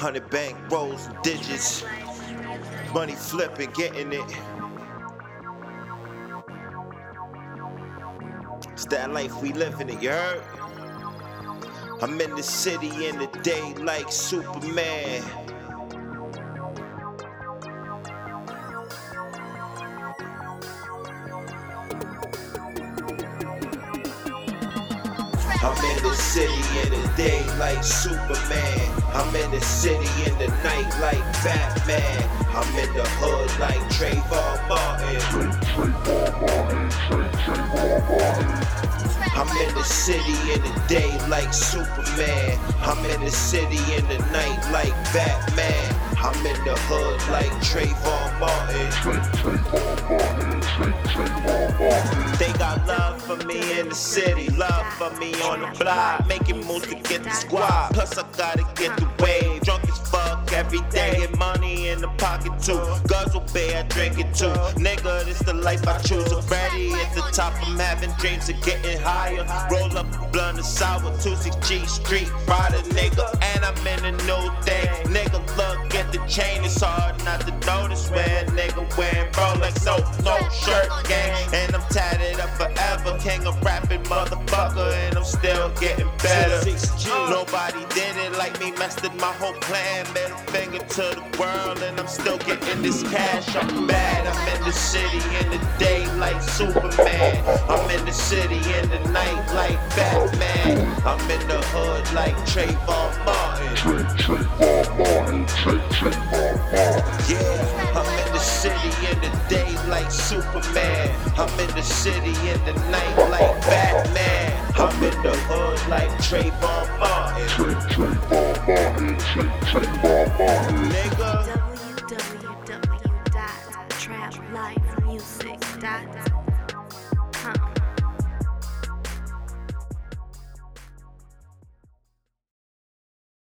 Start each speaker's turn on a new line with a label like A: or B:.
A: Hundred bank rolls and digits. Money flipping, getting it. It's that life we living it, you heard? I'm in the city in the day like Superman. I'm in the city in the day like Superman. I'm in the city in the night like Batman. I'm in the hood like Trayvon Martin. I'm in the city in the day like Superman. I'm in the city in the night like Batman. I'm in the hood like Trayvon Martin. They got love in the city, love for me on the block. Making moves to get the squad. Plus, I gotta get the wave. Drunk as fuck every day, and money in the pocket too. Guzzle bay, I drink it too. Nigga, this the life I choose. Already at the top, I'm having dreams of getting higher. Roll up a blunt of sour, 26G Street, ride a nigga, and I'm in a new thing. Nigga, look at the chain, it's hard Rolex, so no shirt gang, and I'm tatted up forever. King of rapping motherfucker, and I'm still getting better. Nobody did it like me, messed up my whole plan. Middle finger to the world, and I'm still getting this cash. I'm bad, I'm in the city in the day like Superman. I'm in the city in the night like Batman. I'm in the hood like Trayvon Martin. Yeah, I'm in the Superman. I'm in the city in the night like Batman. I'm in the hood like Trayvon Martin. Nigga.
B: www.traplifemusic.com